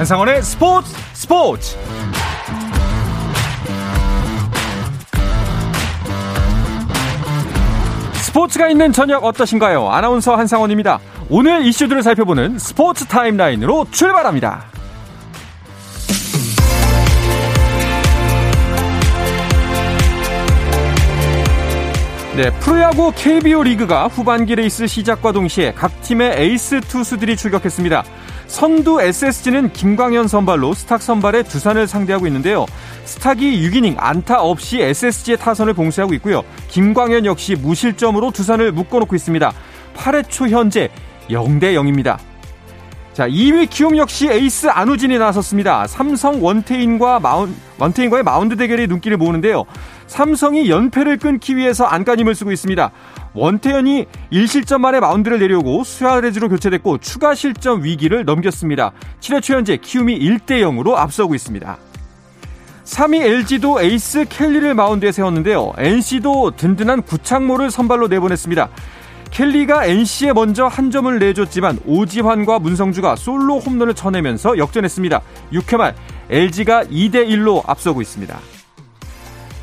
한상원의 스포츠 스포츠 스포츠가 있는 저녁 어떠신가요? 아나운서 한상원입니다. 오늘 이슈들을 살펴보는 스포츠 타임라인으로 출발합니다. 네, 프로야구 KBO 리그가 후반기 레이스 시작과 동시에 각 팀의 에이스 투수들이 출격했습니다. 선두 SSG는 김광현 선발로 스탁 선발의 두산을 상대하고 있는데요. 스탁이 6이닝 안타 없이 SSG의 타선을 봉쇄하고 있고요. 김광현 역시 무실점으로 두산을 묶어놓고 있습니다. 8회 초 현재 0대 0입니다. 자, 2위 키움 역시 에이스 안우진이 나섰습니다. 삼성 원태인과 마운, 원태인과의 마운드 대결이 눈길을 모으는데요. 삼성이 연패를 끊기 위해서 안간힘을 쓰고 있습니다. 원태인이 1실점 만에 마운드를 내려오고 수아레즈로 교체됐고 추가 실점 위기를 넘겼습니다. 7회 초 현재 키움이 1대 0으로 앞서고 있습니다. 3위 LG도 에이스 켈리를 마운드에 세웠는데요. NC도 든든한 구창모를 선발로 내보냈습니다. 켈리가 NC에 먼저 한 점을 내줬지만 오지환과 문성주가 솔로 홈런을 쳐내면서 역전했습니다. 6회 말 LG가 2대 1로 앞서고 있습니다.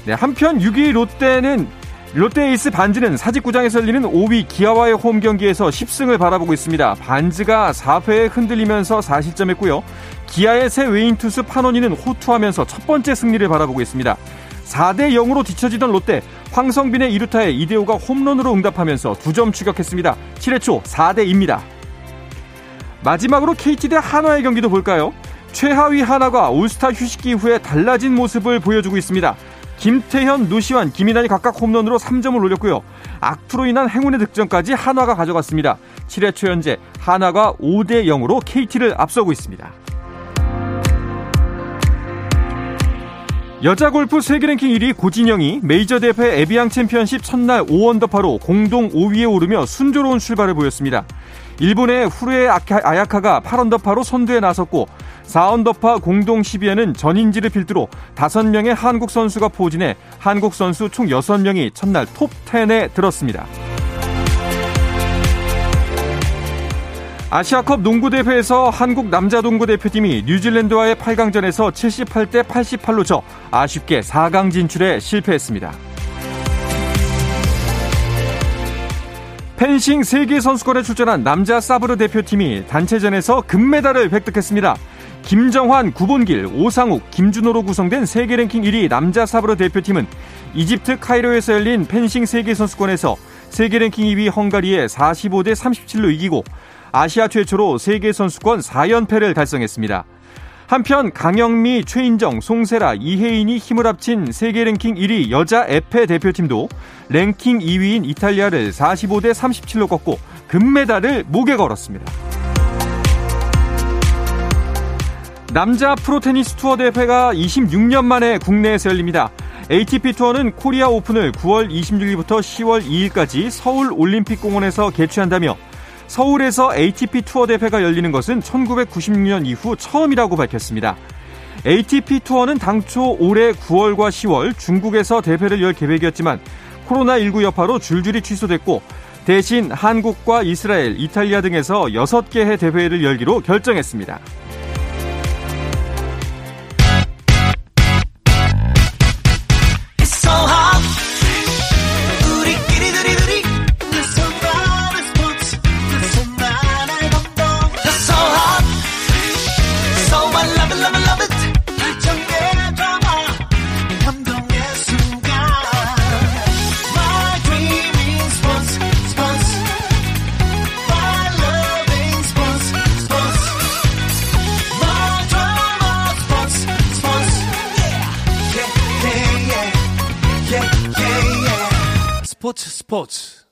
네, 한편 6위 롯데는 롯데 에이스 반지는 사직구장에서 열리는 5위 기아와의 홈 경기에서 10승을 바라보고 있습니다. 반지가 4회에 흔들리면서 4실점했고요. 기아의 새 외인 투수 파노니는 호투하면서 첫 번째 승리를 바라보고 있습니다. 4대 0으로 뒤처지던 롯데 황성빈의 2루타에 이대호가 홈런으로 응답하면서 2점 추격했습니다. 7회 초 4대 2입니다. 마지막으로 KT 대 한화의 경기도 볼까요? 최하위 하나가 올스타 휴식기 후에 달라진 모습을 보여주고 있습니다. 김태현, 노시환, 김인환이 각각 홈런으로 3점을 올렸고요. 악투로 인한 행운의 득점까지 한화가 가져갔습니다. 7회 초 현재 한화가 5대 0으로 KT를 앞서고 있습니다. 여자 골프 세계 랭킹 1위 고진영이 메이저 대회 에비앙 챔피언십 첫날 5언더파로 공동 5위에 오르며 순조로운 출발을 보였습니다. 일본의 후르에 아야카가 8언더파로 선두에 나섰고 4언더파 공동 10위에는 전인지를 필두로 5명의 한국 선수가 포진해 한국 선수 총 6명이 첫날 톱 10에 들었습니다. 아시아컵 농구대회에서 한국 남자 농구 대표팀이 뉴질랜드와의 8강전에서 78대 88로 져 아쉽게 4강 진출에 실패했습니다. 펜싱 세계 선수권에 출전한 남자 사브르 대표팀이 단체전에서 금메달을 획득했습니다. 김정환, 구본길, 오상욱, 김준호로 구성된 세계 랭킹 1위 남자 사브르 대표팀은 이집트 카이로에서 열린 펜싱 세계 선수권에서 세계 랭킹 2위 헝가리에 45대 37로 이기고 아시아 최초로 세계 선수권 4연패를 달성했습니다. 한편 강영미, 최인정, 송세라, 이혜인이 힘을 합친 세계 랭킹 1위 여자 에페 대표팀도 랭킹 2위인 이탈리아를 45대 37로 꺾고 금메달을 목에 걸었습니다. 남자 프로테니스 투어 대회가 26년 만에 국내에서 열립니다. ATP 투어는 코리아 오픈을 9월 26일부터 10월 2일까지 서울 올림픽 공원에서 개최한다며 서울에서 ATP 투어 대회가 열리는 것은 1996년 이후 처음이라고 밝혔습니다. ATP 투어는 당초 올해 9월과 10월 중국에서 대회를 열 계획이었지만 코로나19 여파로 줄줄이 취소됐고 대신 한국과 이스라엘, 이탈리아 등에서 6개의 대회를 열기로 결정했습니다. 스포츠 스포츠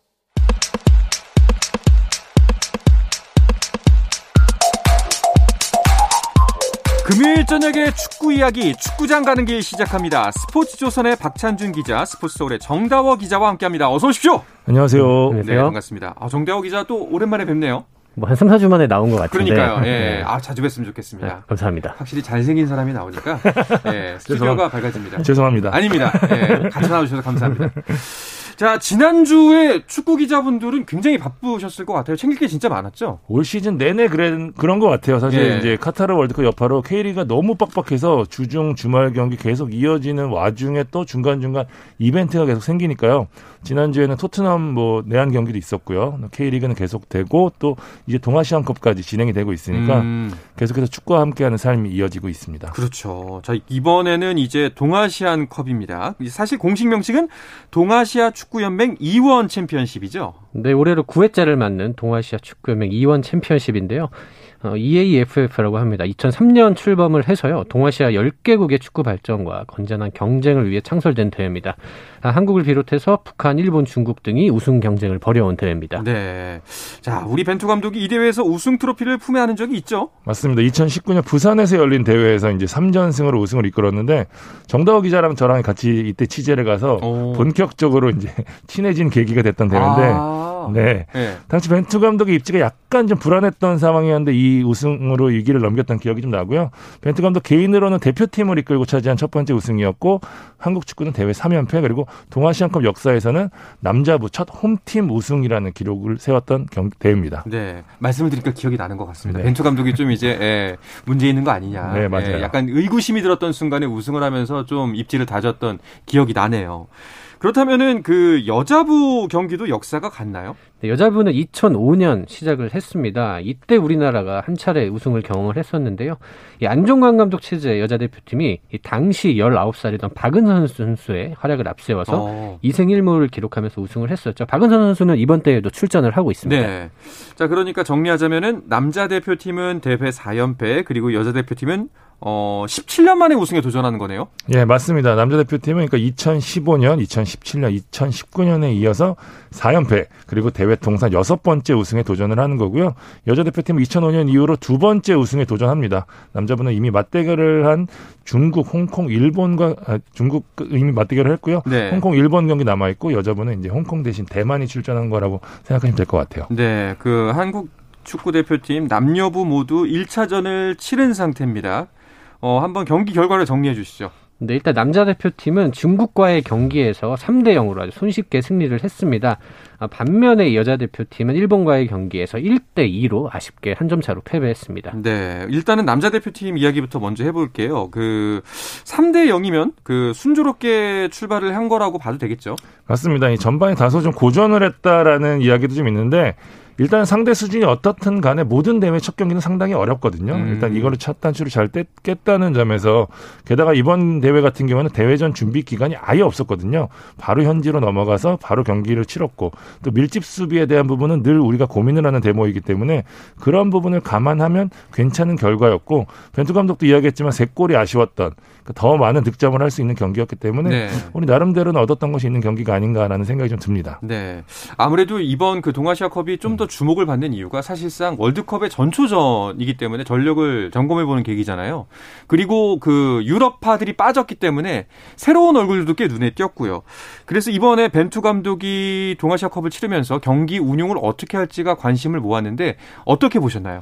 금요일 저녁에 축구 이야기 축구장 가는 길 시작합니다. 스포츠 조선의 박찬준 기자, 스포츠 서울의 정다워 기자와 함께합니다. 어서 오십시오. 안녕하세요. 네, 반갑습니다. 아, 정다워 기자 또 오랜만에 뵙네요. 뭐 한 3, 4주 만에 나온 것 같은데. 그러니까요. 예. 네. 아, 자주 뵀으면 좋겠습니다. 네, 감사합니다. 확실히 잘생긴 사람이 나오니까 예, 스튜디오가 밝아집니다. 죄송합니다. 아닙니다. 예, 같이 나와주셔서 감사합니다. 자, 지난주에 축구 기자분들은 굉장히 바쁘셨을 것 같아요. 챙길 게 진짜 많았죠? 올 시즌 내내 그런, 그런 것 같아요. 사실 예. 이제 카타르 월드컵 여파로 K리가 너무 빡빡해서 주중 주말 경기 계속 이어지는 와중에 또 중간중간 이벤트가 계속 생기니까요. 지난주에는 토트넘 뭐 내한 경기도 있었고요. K리그는 계속되고 또 이제 동아시안컵까지 진행이 되고 있으니까 음. 계속해서 축구와 함께하는 삶이 이어지고 있습니다. 그렇죠. 자, 이번에는 이제 동아시안컵입니다. 사실 공식 명칭은 동아시아 축구 연맹 2원 챔피언십이죠. 네, 올해로 9회째를 맞는 동아시아 축구연맹 2원 챔피언십인데요. 어, EAFF라고 합니다. 2003년 출범을 해서요. 동아시아 10개국의 축구 발전과 건전한 경쟁을 위해 창설된 대회입니다. 아, 한국을 비롯해서 북한, 일본, 중국 등이 우승 경쟁을 벌여온 대회입니다. 네. 자, 우리 벤투 감독이 이 대회에서 우승 트로피를 품에 안은 적이 있죠? 맞습니다. 2019년 부산에서 열린 대회에서 이제 3전승으로 우승을 이끌었는데 정다호 기자랑 저랑 같이 이때 취재를 가서 오. 본격적으로 이제 친해진 계기가 됐던 대회인데 아. 네. 네. 당시 벤투 감독의 입지가 약간 좀 불안했던 상황이었는데 이 우승으로 위기를 넘겼던 기억이 좀 나고요. 벤투 감독 개인으로는 대표팀을 이끌고 차지한 첫 번째 우승이었고 한국 축구는 대회 3연패 그리고 동아시안컵 역사에서는 남자부 첫 홈팀 우승이라는 기록을 세웠던 경, 대회입니다. 네. 말씀을 드리니까 기억이 나는 것 같습니다. 네. 벤투 감독이 좀 이제 예, 문제 있는 거 아니냐. 네, 맞아요. 예, 약간 의구심이 들었던 순간에 우승을 하면서 좀 입지를 다졌던 기억이 나네요. 그렇다면은 그 여자부 경기도 역사가 같나요? 네, 여자부는 2005년 시작을 했습니다. 이때 우리나라가 한 차례 우승을 경험을 했었는데요. 이 안종관 감독 체제 여자 대표팀이 당시 19살이던 박은선 선수의 활약을 앞세워서 어. 2승 1무를 기록하면서 우승을 했었죠. 박은선 선수는 이번 대회도 출전을 하고 있습니다. 네. 자, 그러니까 정리하자면은 남자 대표팀은 대회 4연패 그리고 여자 대표팀은 어, 17년 만에 우승에 도전하는 거네요. 예, 맞습니다. 남자 대표팀은 그러니까 2015년, 2017년, 2019년에 이어서 4연패 그리고 대회 통산 여섯 번째 우승에 도전을 하는 거고요. 여자 대표팀은 2005년 이후로 두 번째 우승에 도전합니다. 남자분은 이미 맞대결을 한 중국, 홍콩, 일본과 아, 중국 이미 맞대결을 했고요. 네. 홍콩, 일본 경기 남아 있고 여자분은 이제 홍콩 대신 대만이 출전한 거라고 생각하시면 될 것 같아요. 네, 그 한국 축구 대표팀 남녀부 모두 1차전을 치른 상태입니다. 어, 한번 경기 결과를 정리해 주시죠. 네, 일단 남자 대표팀은 중국과의 경기에서 3대 0으로 아주 손쉽게 승리를 했습니다. 아, 반면에 여자 대표팀은 일본과의 경기에서 1대 2로 아쉽게 한 점 차로 패배했습니다. 네, 일단은 남자 대표팀 이야기부터 먼저 해볼게요. 그 3대 0이면 그 순조롭게 출발을 한 거라고 봐도 되겠죠? 맞습니다. 이 전반에 다소 좀 고전을 했다라는 이야기도 좀 있는데 일단 상대 수준이 어떻든 간에 모든 대회 첫 경기는 상당히 어렵거든요. 음. 일단 이거를 첫 단추를 잘 깼다는 점에서 게다가 이번 대회 같은 경우는 대회전 준비 기간이 아예 없었거든요. 바로 현지로 넘어가서 바로 경기를 치렀고 또 밀집 수비에 대한 부분은 늘 우리가 고민을 하는 대목이기 때문에 그런 부분을 감안하면 괜찮은 결과였고 벤투 감독도 이야기했지만 세 골이 아쉬웠던 그러니까 더 많은 득점을 할 수 있는 경기였기 때문에 네. 우리 나름대로는 얻었던 것이 있는 경기가 아닌가라는 생각이 좀 듭니다. 네. 아무래도 이번 그 동아시아컵이 좀더 더 주목을 받는 이유가 사실상 월드컵의 전초전이기 때문에 전력을 점검해 보는 계기잖아요. 그리고 그 유럽파들이 빠졌기 때문에 새로운 얼굴들도 꽤 눈에 띄었고요. 그래서 이번에 벤투 감독이 동아시아컵을 치르면서 경기 운용을 어떻게 할지가 관심을 모았는데 어떻게 보셨나요?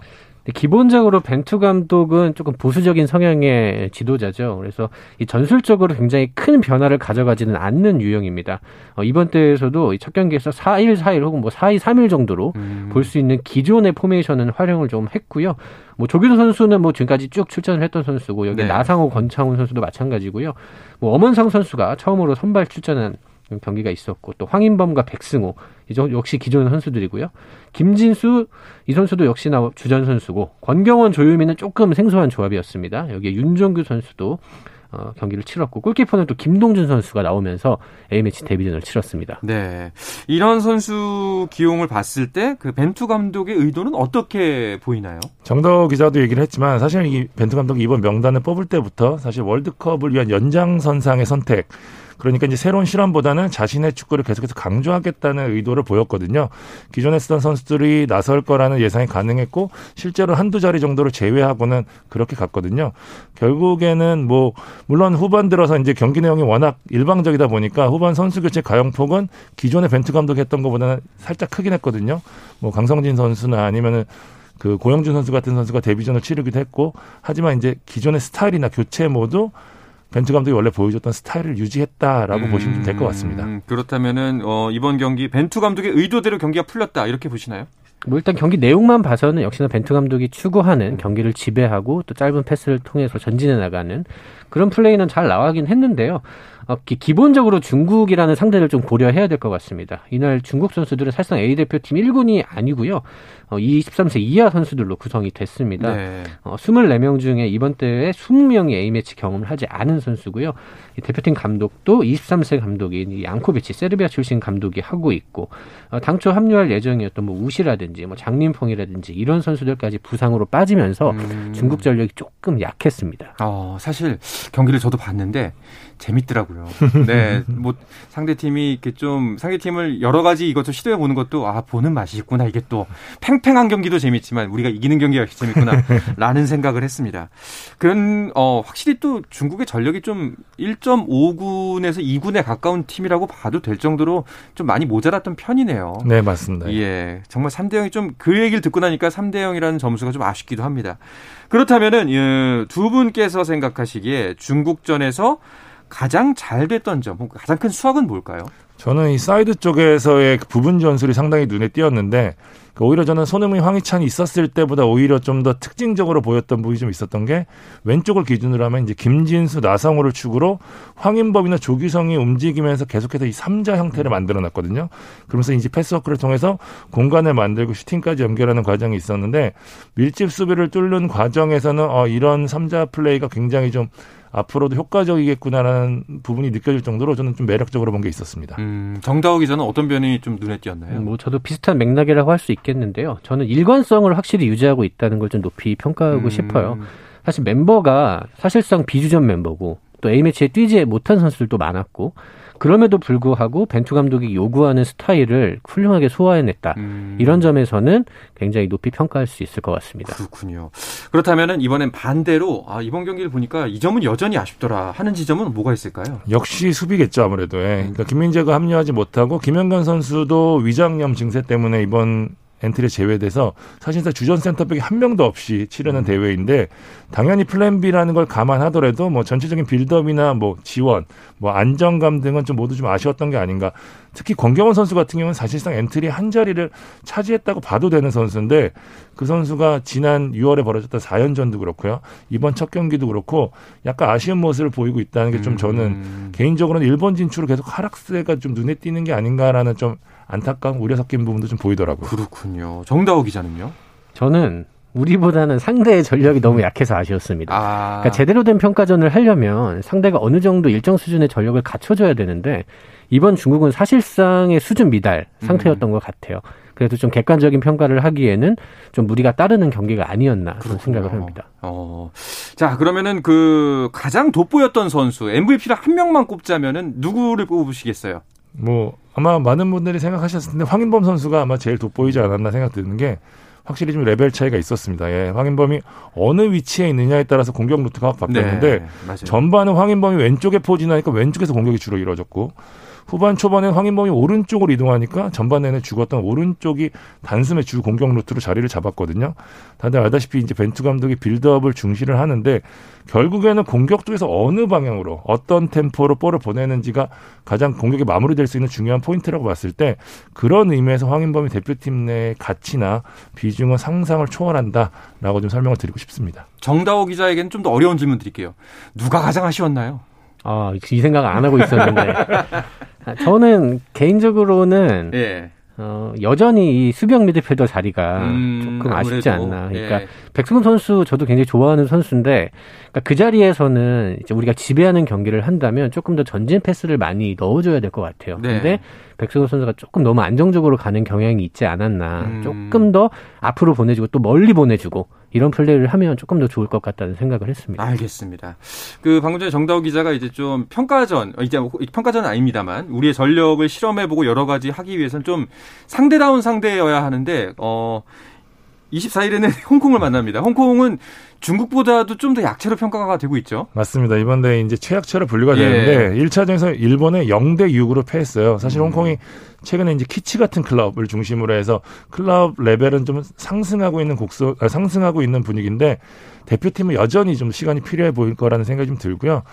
기본적으로 벤투 감독은 조금 보수적인 성향의 지도자죠. 그래서 이 전술적으로 굉장히 큰 변화를 가져가지는 않는 유형입니다. 어, 이번 대회에서도 첫 경기에서 4일 4일 혹은 뭐 4일 3일 정도로 음. 볼수 있는 기존의 포메이션은 활용을 좀 했고요. 뭐 조규성 선수는 뭐 지금까지 쭉 출전을 했던 선수고 여기 네. 나상호 권창훈 선수도 마찬가지고요. 뭐 엄원상 선수가 처음으로 선발 출전한 경기가 있었고 또 황인범과 백승호 역시 기존 선수들이고요. 김진수 이 선수도 역시나 주전 선수고 권경원 조유미는 조금 생소한 조합이었습니다. 여기에 윤정규 선수도 어, 경기를 치렀고 골키퍼는 또 김동준 선수가 나오면서 A매치 데뷔전을 치렀습니다. 네. 이런 선수 기용을 봤을 때 그 벤투 감독의 의도는 어떻게 보이나요? 정덕 기자도 얘기를 했지만 사실 이 벤투 감독이 이번 명단을 뽑을 때부터 사실 월드컵을 위한 연장선상의 선택 그러니까 이제 새로운 실험보다는 자신의 축구를 계속해서 강조하겠다는 의도를 보였거든요. 기존에 쓰던 선수들이 나설 거라는 예상이 가능했고 실제로 한두 자리 정도를 제외하고는 그렇게 갔거든요. 결국에는 뭐 물론 후반 들어서 이제 경기 내용이 워낙 일방적이다 보니까 후반 선수 교체 가용폭은 기존에 벤투 감독이 했던 것보다는 살짝 크긴 했거든요. 뭐 강성진 선수나 아니면은 그 고영준 선수 같은 선수가 데뷔전을 치르기도 했고 하지만 이제 기존의 스타일이나 교체 모두 벤투 감독이 원래 보여줬던 스타일을 유지했다라고 음, 보시면 될 것 같습니다. 그렇다면은 어, 이번 경기 벤투 감독의 의도대로 경기가 풀렸다 이렇게 보시나요? 뭐 일단 경기 내용만 봐서는 역시나 벤투 감독이 추구하는 경기를 지배하고 또 짧은 패스를 통해서 전진해 나가는 그런 플레이는 잘 나가긴 했는데요. 어, 기 본적으로 중국이라는 상대를 좀 고려해야 될 것 같습니다. 이날 중국 선수들은 사실상 A 대표팀 1군이 아니고요. 어, 23세 이하 선수들로 구성이 됐습니다. 네. 어, 24명 중에 이번 대회 20명이 A매치 경험을 하지 않은 선수고요. 이 대표팀 감독도 23세 감독인 양코비치 세르비아 출신 감독이 하고 있고 어, 당초 합류할 예정이었던 뭐 우시라든지 뭐 장림펑이라든지 이런 선수들까지 부상으로 빠지면서 음. 중국 전력이 조금 약했습니다. 어, 사실 경기를 저도 봤는데 재밌더라고요. 네, 뭐 상대 팀이 이렇게 좀 상대 팀을 여러 가지 이것을 시도해 보는 것도 아 보는 맛이 있구나. 이게 또 팽 팽한 경기도 재밌지만 우리가 이기는 경기가 재밌구나라는 생각을 했습니다. 그런 어 확실히 또 중국의 전력이 좀 1.5군에서 2군에 가까운 팀이라고 봐도 될 정도로 좀 많이 모자랐던 편이네요. 네, 맞습니다. 예, 정말 3대 0이 좀 그 얘기를 듣고 나니까 3대 0이라는 점수가 좀 아쉽기도 합니다. 그렇다면은 예, 두 분께서 생각하시기에 중국전에서 가장 잘 됐던 점, 가장 큰 수확은 뭘까요? 저는 이 사이드 쪽에서의 그 부분 전술이 상당히 눈에 띄었는데 그 오히려 저는 손흥민, 황희찬이 있었을 때보다 오히려 좀 더 특징적으로 보였던 부분이 좀 있었던 게 왼쪽을 기준으로 하면 이제 김진수, 나성호를 축으로 황인범이나 조규성이 움직이면서 계속해서 이 삼자 형태를 만들어 놨거든요. 그러면서 이제 패스워크를 통해서 공간을 만들고 슈팅까지 연결하는 과정이 있었는데 밀집 수비를 뚫는 과정에서는 어 이런 삼자 플레이가 굉장히 좀 앞으로도 효과적이겠구나라는 부분이 느껴질 정도로 저는 좀 매력적으로 본 게 있었습니다. 음, 정다호 기자는 어떤 면이 좀 눈에 띄었나요? 음, 뭐 저도 비슷한 맥락이라고 할 수 있겠는데요. 저는 일관성을 확실히 유지하고 있다는 걸 좀 높이 평가하고 음. 싶어요. 사실 멤버가 사실상 비주전 멤버고 또 A매치에 뛰지 못한 선수들도 많았고 그럼에도 불구하고 벤투 감독이 요구하는 스타일을 훌륭하게 소화해냈다. 음. 이런 점에서는 굉장히 높이 평가할 수 있을 것 같습니다. 그렇군요. 그렇다면 이번엔 반대로 아, 이번 경기를 보니까 이 점은 여전히 아쉽더라 하는 지점은 뭐가 있을까요? 역시 수비겠죠 아무래도. 예. 그러니까 김민재가 합류하지 못하고 김현관 선수도 위장염 증세 때문에 이번 엔트리 제외돼서 사실상 주전 센터백이 한 명도 없이 치르는 음. 대회인데 당연히 플랜 B라는 걸 감안하더라도 뭐 전체적인 build-up이나 뭐 지원, 뭐 안정감 등은 좀 모두 좀 아쉬웠던 게 아닌가. 특히 권경원 선수 같은 경우는 사실상 엔트리 한 자리를 차지했다고 봐도 되는 선수인데 그 선수가 지난 6월에 벌어졌던 4연전도 그렇고요. 이번 첫 경기도 그렇고 약간 아쉬운 모습을 보이고 있다는 게 좀 저는 음. 개인적으로는 일본 진출을 계속 하락세가 좀 눈에 띄는 게 아닌가라는 좀 안타까운 우려 섞인 부분도 좀 보이더라고요. 그렇군요. 정다호 기자는요? 저는 우리보다는 상대의 전력이 너무 약해서 아쉬웠습니다. 아. 그러니까 제대로 된 평가전을 하려면 상대가 어느 정도 일정 수준의 전력을 갖춰줘야 되는데 이번 중국은 사실상의 수준 미달 상태였던 음. 것 같아요. 그래도 좀 객관적인 평가를 하기에는 좀 무리가 따르는 경기가 아니었나 그런 생각을 합니다. 어. 자, 그러면은 그 가장 돋보였던 선수 MVP를 한 명만 꼽자면은 누구를 꼽으시겠어요? 뭐 아마 많은 분들이 생각하셨을 텐데 황인범 선수가 아마 제일 돋보이지 않았나 생각 드는 게 확실히 좀 레벨 차이가 있었습니다. 예, 황인범이 어느 위치에 있느냐에 따라서 공격 루트가 확 바뀌었는데 네, 전반은 황인범이 왼쪽에 포진하니까 왼쪽에서 공격이 주로 이루어졌고 후반 초반에 황인범이 오른쪽으로 이동하니까 전반에는 죽었던 오른쪽이 단숨에 주 공격 루트로 자리를 잡았거든요. 다들 알다시피 이제 벤투 감독이 build-up을 중시를 하는데 결국에는 공격 쪽에서 어느 방향으로 어떤 템포로 볼을 보내는지가 가장 공격에 마무리될 수 있는 중요한 포인트라고 봤을 때 그런 의미에서 황인범이 대표팀 내 가치나 비중은 상상을 초월한다라고 좀 설명을 드리고 싶습니다. 정다호 기자에게는 좀 더 어려운 질문 드릴게요. 누가 가장 아쉬웠나요? 아, 이 생각 안 하고 있었는데. 저는 개인적으로는 예. 어, 여전히 이 수비형 미드필더 자리가 음, 조금 아쉽지 않나. 그러니까 예. 백승호 선수 저도 굉장히 좋아하는 선수인데 그러니까 그 자리에서는 이제 우리가 지배하는 경기를 한다면 조금 더 전진 패스를 많이 넣어줘야 될 것 같아요. 네. 근데 백승훈 선수가 조금 너무 안정적으로 가는 경향이 있지 않았나. 음. 조금 더 앞으로 보내주고 또 멀리 보내주고 이런 플레이를 하면 조금 더 좋을 것 같다는 생각을 했습니다. 알겠습니다. 그 방금 전에 정다우 기자가 이제 좀 평가전 이제 평가전 아닙니다만 우리의 전력을 실험해보고 여러 가지 하기 위해서는 좀 상대다운 상대여야 하는데 어 24일에는 홍콩을 만납니다. 홍콩은 중국보다도 좀 더 약체로 평가가 되고 있죠. 맞습니다. 이번 대회 이제 최약체로 분류가 예. 되는데 1차전에서 일본에 0대 6으로 패했어요. 사실 음. 홍콩이 최근에 이제 키치 같은 클럽을 중심으로 해서 클럽 레벨은 좀 상승하고 있는 곡소 아, 상승하고 있는 분위기인데 대표팀은 여전히 좀 시간이 필요해 보일 거라는 생각이 좀 들고요.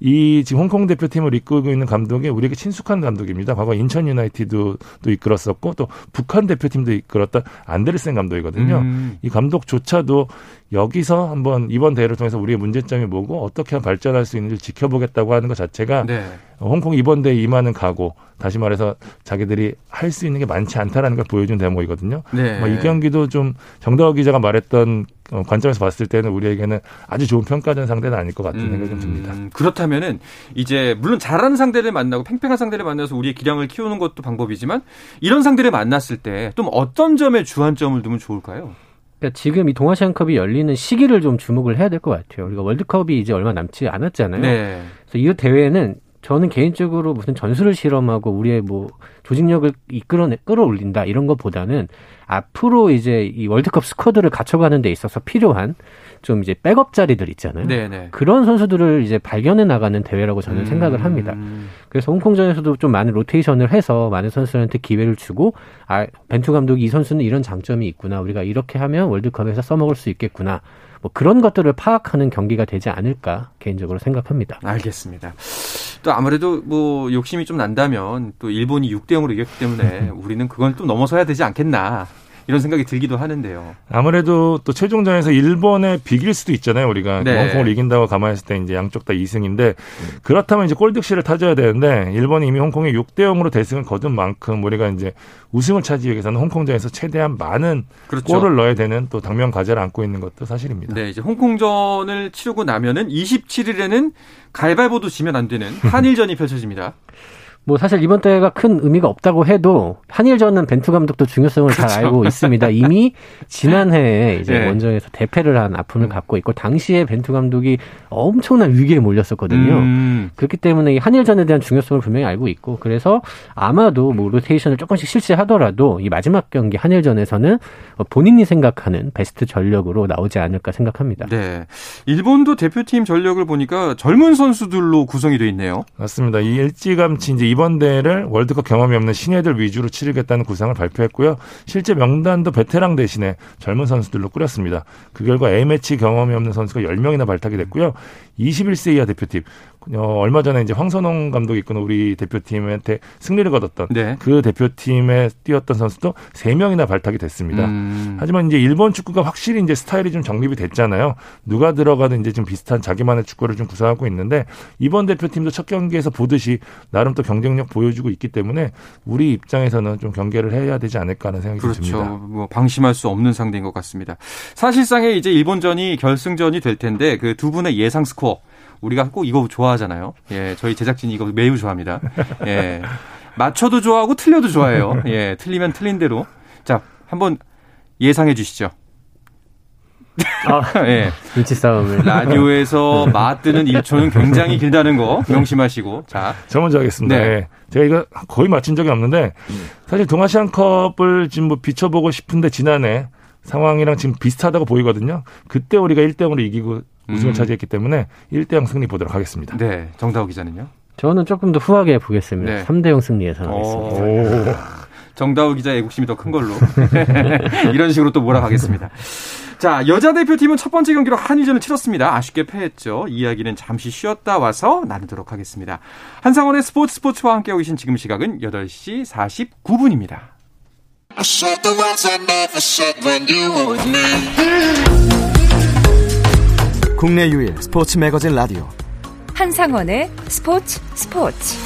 이 지금 홍콩 대표팀을 이끌고 있는 감독이 우리에게 친숙한 감독입니다. 과거 인천 유나이티드도 이끌었었고 또 북한 대표팀도 이끌었던 안데르센 감독이거든요. 음. 이 감독조차도 여기서 한번 이번 대회를 통해서 우리의 문제점이 뭐고 어떻게 발전할 수 있는지 지켜보겠다고 하는 것 자체가 네. 홍콩 이번 대회 임하는 각오 다시 말해서 자기들이 할 수 있는 게 많지 않다라는 걸 보여준 대목이거든요. 네. 뭐 이 경기도 좀 정다호 기자가 말했던 어, 관점에서 봤을 때는 우리에게는 아주 좋은 평가전 상대는 아닐 것 같은 음, 생각이 좀 듭니다. 그렇다면은 이제 물론 잘하는 상대를 만나고 팽팽한 상대를 만나서 우리의 기량을 키우는 것도 방법이지만 이런 상대를 만났을 때 좀 어떤 점에 주안점을 두면 좋을까요? 그러니까 지금 이 동아시안컵이 열리는 시기를 좀 주목을 해야 될 것 같아요. 우리가 월드컵이 이제 얼마 남지 않았잖아요. 네. 그래서 이 대회는 저는 개인적으로 무슨 전술을 실험하고 우리의 뭐 조직력을 이끌어내 끌어올린다 이런 것보다는 앞으로 이제 이 월드컵 스쿼드를 갖춰가는 데 있어서 필요한 좀 이제 백업 자리들 있잖아요. 네네. 네. 그런 선수들을 이제 발견해 나가는 대회라고 저는 음. 생각을 합니다. 그래서 홍콩전에서도 좀 많은 로테이션을 해서 많은 선수들한테 기회를 주고 아 벤투 감독이 이 선수는 이런 장점이 있구나. 우리가 이렇게 하면 월드컵에서 써먹을 수 있겠구나. 뭐 그런 것들을 파악하는 경기가 되지 않을까 개인적으로 생각합니다. 알겠습니다. 또 아무래도 뭐 욕심이 좀 난다면 또 일본이 6대 0으로 이겼기 때문에 우리는 그건 또 넘어서야 되지 않겠나. 이런 생각이 들기도 하는데요. 아무래도 또 최종전에서 일본에 비길 수도 있잖아요. 우리가 네. 홍콩을 이긴다고 가만했을 때 이제 양쪽 다 2승인데 그렇다면 이제 골득실을 타줘야 되는데 일본이 이미 홍콩에 6대 0으로 대승을 거둔 만큼 우리가 이제 우승을 차지하기 위해서는 홍콩전에서 최대한 많은 그렇죠. 골을 넣어야 되는 또 당면 과제를 안고 있는 것도 사실입니다. 네, 이제 홍콩전을 치르고 나면은 27일에는 갈발보도 지면 안 되는 한일전이 펼쳐집니다. 뭐 사실 이번 대회가 큰 의미가 없다고 해도 한일전은 벤투 감독도 중요성을 그렇죠. 잘 알고 있습니다. 이미 지난해에 이제 네. 원정에서 대패를 한 아픔을 음. 갖고 있고 당시에 벤투 감독이 엄청난 위기에 몰렸었거든요. 음. 그렇기 때문에 이 한일전에 대한 중요성을 분명히 알고 있고 그래서 아마도 뭐 로테이션을 조금씩 실시하더라도 이 마지막 경기 한일전에서는 본인이 생각하는 베스트 전력으로 나오지 않을까 생각합니다. 네. 일본도 대표팀 전력을 보니까 젊은 선수들로 구성이 돼 있네요. 맞습니다. 이 일찌감치 이제 이번 대회를 월드컵 경험이 없는 신예들 위주로 치르겠다는 구상을 발표했고요. 실제 명단도 베테랑 대신에 젊은 선수들로 꾸렸습니다. 그 결과 A매치 경험이 없는 선수가 10명이나 발탁이 됐고요. 21세 이하 대표팀 어, 얼마 전에 이제 황선홍 감독이 이끄는 우리 대표팀한테 승리를 거뒀던 네. 그 대표팀에 뛰었던 선수도 3명이나 발탁이 됐습니다. 음. 하지만 이제 일본 축구가 확실히 이제 스타일이 좀 정립이 됐잖아요. 누가 들어가든 이제 좀 비슷한 자기만의 축구를 좀 구사하고 있는데 이번 대표팀도 첫 경기에서 보듯이 나름 또 경쟁력 보여주고 있기 때문에 우리 입장에서는 좀 경계를 해야 되지 않을까 하는 생각이 그렇죠. 듭니다. 뭐 방심할 수 없는 상대인 것 같습니다. 사실상의 이제 일본전이 결승전이 될 텐데 그 두 분의 예상 스코어 우리가 꼭 이거 좋아하잖아요. 예, 저희 제작진이 이거 매우 좋아합니다. 예. 맞춰도 좋아하고 틀려도 좋아해요. 예, 틀리면 틀린 대로. 자, 한번 예상해 주시죠. 아, 예. 눈치 싸움을. 라디오에서 맞드는 1초는 굉장히 길다는 거 명심하시고. 자. 저 먼저 하겠습니다. 네. 예. 제가 이거 거의 맞춘 적이 없는데, 사실 동아시안컵을 지금 뭐 비춰보고 싶은데, 지난해 상황이랑 지금 비슷하다고 보이거든요. 그때 우리가 1대0으로 이기고 우승을 음. 차지했기 때문에 1대0 승리 보도록 하겠습니다. 네. 정다호 기자는요? 저는 조금 더 후하게 보겠습니다. 네. 3대0 승리 예상하겠습니다. 정다우 기자의 애국심이 더 큰 걸로. 이런 식으로 또 몰아가겠습니다. 자, 여자 대표팀은 첫 번째 경기로 한일전을 치렀습니다. 아쉽게 패했죠. 이야기는 잠시 쉬었다 와서 나누도록 하겠습니다. 한상원의 스포츠 스포츠와 함께하고 계신 지금 시각은 8시 49분입니다. 국내 유일 스포츠 매거진 라디오 한상원의 스포츠 스포츠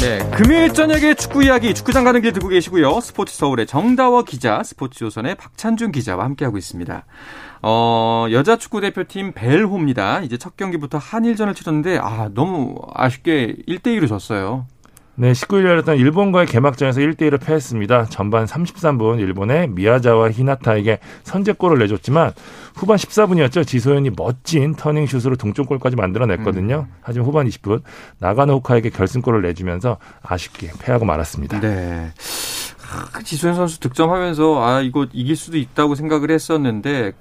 네, 금요일 저녁에 축구 이야기 축구장 가는 길 듣고 계시고요. 스포츠 서울의 정다워 기자, 스포츠 조선의 박찬준 기자와 함께하고 있습니다. 어, 여자 축구 대표팀 벨호입니다. 이제 첫 경기부터 한일전을 치렀는데 아, 너무 아쉽게 1대 2로 졌어요. 네, 19일 열렸던 일본과의 개막전에서 1대1을 패했습니다. 전반 33분 일본의 미야자와 히나타에게 선제골을 내줬지만 후반 14분이었죠. 지소연이 멋진 터닝슛으로 동점골까지 만들어냈거든요. 음. 하지만 후반 20분 나가노 후카에게 결승골을 내주면서 아쉽게 패하고 말았습니다. 네. 아, 지소연 선수 득점하면서 아 이거 이길 수도 있다고 생각을 했었는데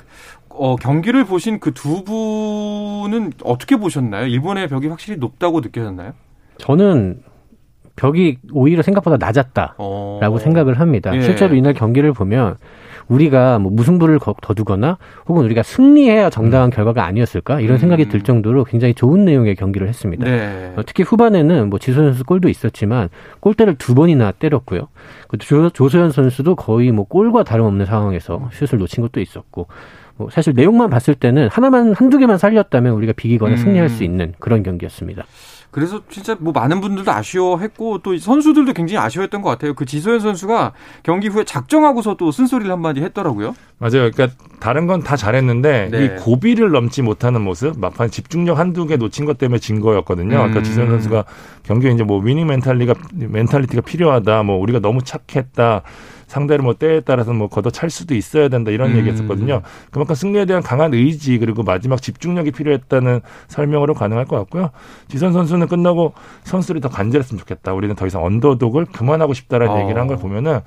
어, 경기를 보신 그 두 분은 어떻게 보셨나요? 일본의 벽이 확실히 높다고 느껴졌나요? 저는 벽이 오히려 생각보다 낮았다라고 어... 생각을 합니다. 예. 실제로 이날 경기를 보면 우리가 뭐 무승부를 거두거나 혹은 우리가 승리해야 정당한 음. 결과가 아니었을까 이런 생각이 들 정도로 굉장히 좋은 내용의 경기를 했습니다. 네. 어, 특히 후반에는 뭐 지소연 선수 골도 있었지만 골대를 두 번이나 때렸고요. 그 조, 조소연 선수도 거의 뭐 골과 다름없는 상황에서 슛을 놓친 것도 있었고 뭐 사실 내용만 봤을 때는 하나만 한두 개만 살렸다면 우리가 비기거나 음. 승리할 수 있는 그런 경기였습니다. 그래서 진짜 뭐 많은 분들도 아쉬워했고 또 선수들도 굉장히 아쉬워했던 것 같아요. 그 지소연 선수가 경기 후에 작정하고서 또 쓴소리를 한마디 했더라고요. 맞아요. 그러니까 다른 건 다 잘했는데 네. 이 고비를 넘지 못하는 모습, 막판 집중력 한두 개 놓친 것 때문에 진 거였거든요. 그러니까 음. 그러니까 지소연 선수가 경기에 이제 뭐 winning mentali가 mentality가 필요하다. 뭐 우리가 너무 착했다. 상대를 뭐 때에 따라서 뭐 걷어 찰 수도 있어야 된다 이런 음. 얘기했었거든요. 그만큼 승리에 대한 강한 의지 그리고 마지막 집중력이 필요했다는 설명으로 가능할 것 같고요. 지소연 선수는 끝나고 선수들이 더 간절했으면 좋겠다. 우리는 더 이상 underdog을 그만하고 싶다라는 어. 얘기를 한 걸 보면은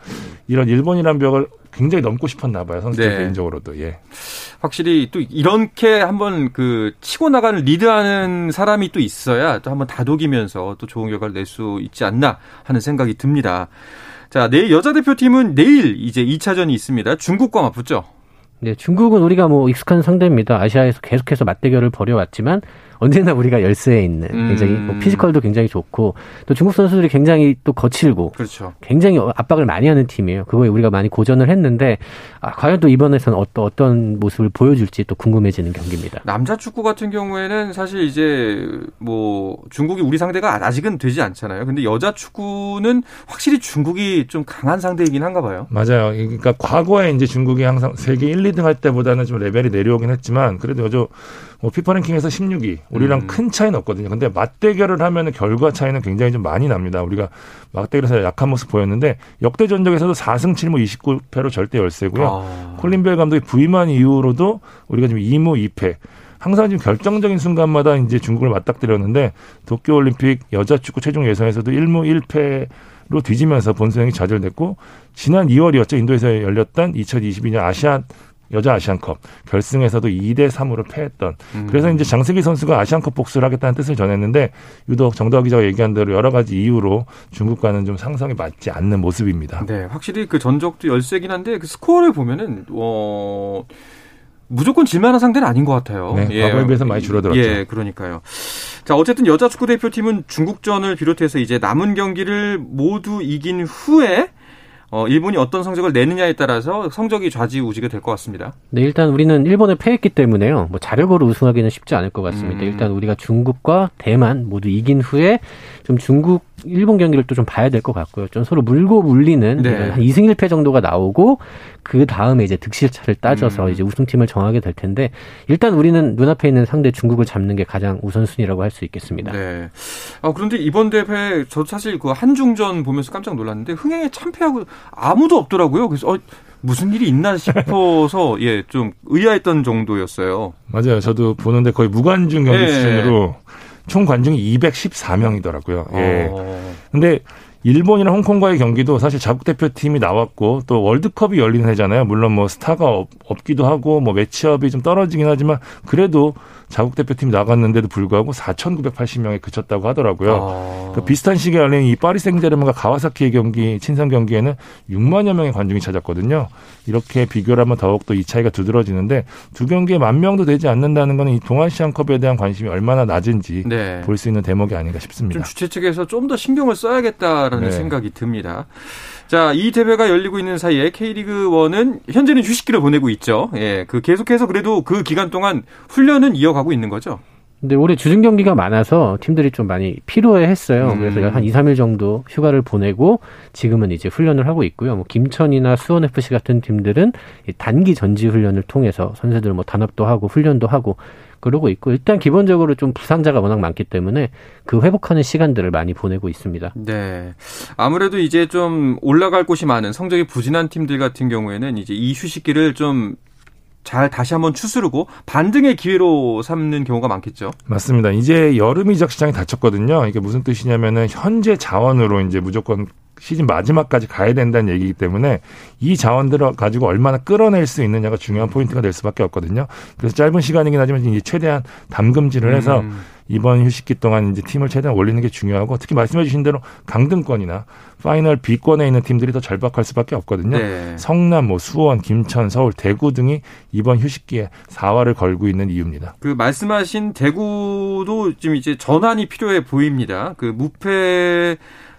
이런 일본이란 벽을 굉장히 넘고 싶었나 봐요. 선수들 네. 개인적으로도. 예. 확실히 또 이렇게 한번 그 치고 나가는 리드하는 사람이 또 있어야 또 한번 다독이면서 또 좋은 결과를 낼 수 있지 않나 하는 생각이 듭니다. 자, 내일 여자 대표팀은 내일 이제 2차전이 있습니다. 중국과 맞붙죠? 네, 중국은 우리가 뭐 익숙한 상대입니다. 아시아에서 계속해서 맞대결을 벌여왔지만 언제나 우리가 열세에 있는 굉장히 뭐 음. 피지컬도 굉장히 좋고 또 중국 선수들이 굉장히 또 거칠고 그렇죠. 굉장히 압박을 많이 하는 팀이에요. 그거에 우리가 많이 고전을 했는데 아, 과연 또 이번에서는 어떤 어떤 모습을 보여줄지 또 궁금해지는 경기입니다. 남자 축구 같은 경우에는 사실 이제 뭐 중국이 우리 상대가 아직은 되지 않잖아요. 근데 여자 축구는 확실히 중국이 좀 강한 상대이긴 한가 봐요. 맞아요. 그러니까 과거에 이제 중국이 항상 세계 1, 2등 할 때보다는 좀 레벨이 내려오긴 했지만 그래도 여자 뭐 피파 랭킹에서 16위, 우리랑 음. 큰 차이는 없거든요. 근데 맞대결을 하면 결과 차이는 굉장히 좀 많이 납니다. 우리가 맞대결에서 약한 모습 보였는데 역대 전적에서도 4승 7무 29패로 절대 열세고요. 아. 콜린벨 감독이 부임한 이후로도 우리가 지금 2무 2패. 항상 지금 결정적인 순간마다 이제 중국을 맞닥뜨렸는데 도쿄 올림픽 여자 축구 최종 예선에서도 1무 1패 로 뒤지면서 본선행이 좌절됐고 지난 2월이었죠 인도에서 열렸던 2022년 아시안 여자 아시안컵 결승에서도 2대 3으로 패했던 음. 그래서 이제 장세기 선수가 아시안컵 복수를 하겠다는 뜻을 전했는데 유독 정다우 기자가 얘기한 대로 여러 가지 이유로 중국과는 좀 상성이 맞지 않는 모습입니다. 네, 확실히 그 전적도 열세긴 한데 그 스코어를 보면은 어 무조건 질만한 상대는 아닌 것 같아요. 네, 예. 과거에 비해서 많이 줄어들었죠. 예, 그러니까요. 자, 어쨌든 여자 축구 대표팀은 중국전을 비롯해서 이제 남은 경기를 모두 이긴 후에 어, 일본이 어떤 성적을 내느냐에 따라서 성적이 좌지우지가 될 것 같습니다. 네, 일단 우리는 일본에 패했기 때문에요. 뭐 자력으로 우승하기는 쉽지 않을 것 같습니다. 음. 일단 우리가 중국과 대만 모두 이긴 후에 좀 중국 일본 경기를 또 좀 봐야 될 것 같고요. 좀 서로 물고 물리는 네. 한 2승 1패 정도가 나오고 그 다음에 이제 득실차를 따져서 음. 이제 우승팀을 정하게 될 텐데 일단 우리는 눈앞에 있는 상대 중국을 잡는 게 가장 우선순위라고 할 수 있겠습니다. 네. 아, 그런데 이번 대회 저 사실 그 한중전 보면서 깜짝 놀랐는데 흥행에 참패하고 아무도 없더라고요. 그래서 어, 무슨 일이 있나 싶어서 예, 좀 의아했던 정도였어요. 맞아요. 저도 보는데 거의 무관중 경기 네. 수준으로 총 관중이 214명이더라고요. 예. 어. 근데 일본이나 홍콩과의 경기도 사실 자국 대표팀이 나왔고 또 월드컵이 열리는 해잖아요. 물론 뭐 스타가 없, 기도 하고 뭐 매치업이 좀 떨어지긴 하지만 그래도 자국 대표팀이 나갔는데도 불구하고 4,980명에 그쳤다고 하더라고요. 아. 그 비슷한 시기에 열린 이 파리 생제르맹과 가와사키의 경기 친선 경기에는 6만여 명의 관중이 찾았거든요. 이렇게 비교를 하면 더욱 더 이 차이가 두드러지는데 두 경기에 만 명도 되지 않는다는 것은 이 동아시안컵에 대한 관심이 얼마나 낮은지 네. 볼수 있는 대목이 아닌가 싶습니다. 좀 주최 측에서 좀 더 신경을 써야겠다라는 네. 생각이 듭니다. 자, 이 대회가 열리고 있는 사이에 K리그 1은 현재는 휴식기를 보내고 있죠. 예, 그 계속해서 그래도 그 기간 동안 훈련은 이어 가고 있는 거죠. 근데 올해 주중 경기가 많아서 팀들이 좀 많이 피로해 했어요. 음. 그래서 한 2, 3일 정도 휴가를 보내고 지금은 이제 훈련을 하고 있고요. 뭐 김천이나 수원 FC 같은 팀들은 단기 전지 훈련을 통해서 선수들 뭐 단합도 하고 훈련도 하고 그러고 있고 일단 기본적으로 좀 부상자가 워낙 많기 때문에 그 회복하는 시간들을 많이 보내고 있습니다. 네. 아무래도 이제 좀 올라갈 곳이 많은 성적이 부진한 팀들 같은 경우에는 이제 이 휴식기를 좀 잘 다시 한번 추스르고 반등의 기회로 삼는 경우가 많겠죠. 맞습니다. 이제 여름 이적 시장이 닫혔거든요. 이게 무슨 뜻이냐면은 현재 자원으로 이제 무조건 시즌 마지막까지 가야 된다는 얘기이기 때문에 이 자원들을 가지고 얼마나 끌어낼 수 있느냐가 중요한 포인트가 될 수밖에 없거든요. 그래서 짧은 시간이긴 하지만 이제 최대한 담금질을 해서 음. 이번 휴식기 동안 이제 팀을 최대한 올리는 게 중요하고 특히 말씀해 주신 대로 강등권이나 파이널 B권에 있는 팀들이 더 절박할 수밖에 없거든요. 네. 성남, 뭐 수원, 김천, 서울, 대구 등이 이번 휴식기에 4화를 걸고 있는 이유입니다. 그 말씀하신 대구도 지금 이제 전환이 필요해 보입니다. 그 무패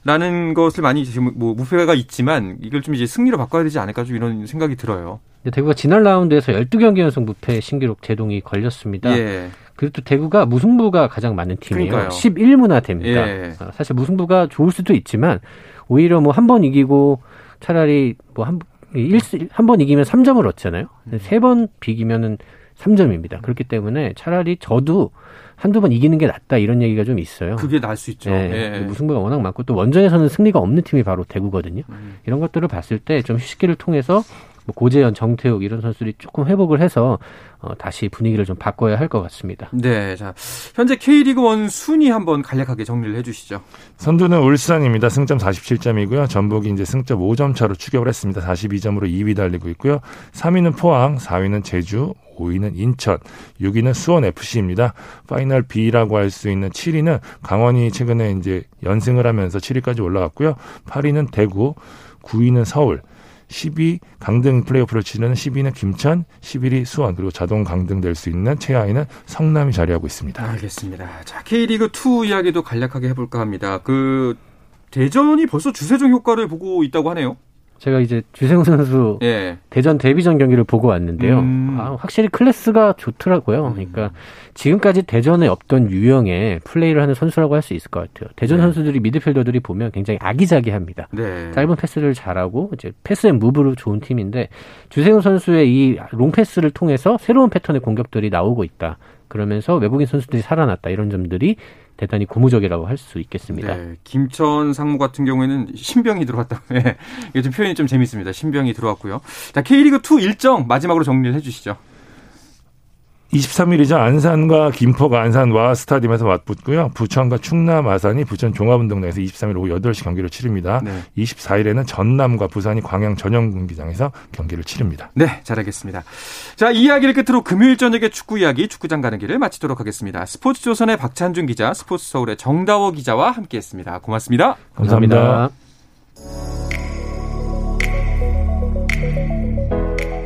라는 것을 많이 지금 뭐 무패가 있지만 이걸 좀 이제 승리로 바꿔야 되지 않을까 좀 이런 생각이 들어요. 대구가 지난 라운드에서 12경기 연속 무패 신기록 제동이 걸렸습니다. 예. 그리고 또 대구가 무승부가 가장 많은 팀이에요. 그러니까요. 11무나 됩니다. 예. 아, 사실 무승부가 좋을 수도 있지만 오히려 뭐 한 번 이기고 차라리 뭐 한 한번 이기면 3점을 얻잖아요. 세 번 비기면은 3점입니다. 그렇기 때문에 차라리 저도 한두 번 이기는 게 낫다 이런 얘기가 좀 있어요. 그게 나을 수 있죠. 네, 네. 무승부가 워낙 많고 또 원정에서는 승리가 없는 팀이 바로 대구거든요. 음. 이런 것들을 봤을 때 좀 휴식기를 통해서 뭐 고재현, 정태욱 이런 선수들이 조금 회복을 해서 어, 다시 분위기를 좀 바꿔야 할 것 같습니다. 네, 자 현재 K리그 one 순위 한번 간략하게 정리를 해주시죠. 선두는 울산입니다. 승점 47점이고요. 전북이 이제 승점 5점 차로 추격을 했습니다. 42점으로 2위 달리고 있고요. 3위는 포항, 4위는 제주, 5위는 인천, 6위는 수원 FC입니다. 파이널 B라고 할 수 있는 7위는 강원이 최근에 이제 연승을 하면서 7위까지 올라갔고요. 8위는 대구, 9위는 서울, 10위 강등 플레이오프를 치르는 10위는 김천, 11위 수원 그리고 자동 강등될 수 있는 최하위는 성남이 자리하고 있습니다. 알겠습니다. 자 K리그 2 이야기도 간략하게 해볼까 합니다. 그 대전이 벌써 주세종 효과를 보고 있다고 하네요. 제가 이제 주세종 선수 예. 대전 데뷔전 경기를 보고 왔는데요. 음. 아, 확실히 클래스가 좋더라고요. 음. 그러니까 지금까지 대전에 없던 유형의 플레이를 하는 선수라고 할 수 있을 것 같아요. 대전 네. 선수들이 미드필더들이 보면 굉장히 아기자기합니다. 네. 짧은 패스를 잘하고 이제 pass and move로 좋은 팀인데 주세웅 선수의 이 롱 패스를 통해서 새로운 패턴의 공격들이 나오고 있다. 그러면서 외국인 선수들이 살아났다. 이런 점들이 대단히 고무적이라고 할 수 있겠습니다. 네, 김천 상무 같은 경우에는 신병이 들어왔다. 네, 이게 좀 표현이 좀 재밌습니다. 신병이 들어왔고요. 자, K리그 2 일정 마지막으로 정리를 해주시죠. 23일이죠. 안산과 김포가 안산 와 스타디움에서 맞붙고요. 부천과 충남 아산이 부천 종합운동장에서 23일 오후 8시 경기를 치릅니다. 네. 24일에는 전남과 부산이 광양 전용 경기장에서 경기를 치릅니다. 네, 잘하겠습니다. 자, 이 이야기를 끝으로 금요일 저녁에 축구 이야기 축구장 가는 길을 마치도록 하겠습니다. 스포츠 조선의 박찬준 기자, 스포츠 서울의 정다워 기자와 함께했습니다. 고맙습니다. 감사합니다. 감사합니다.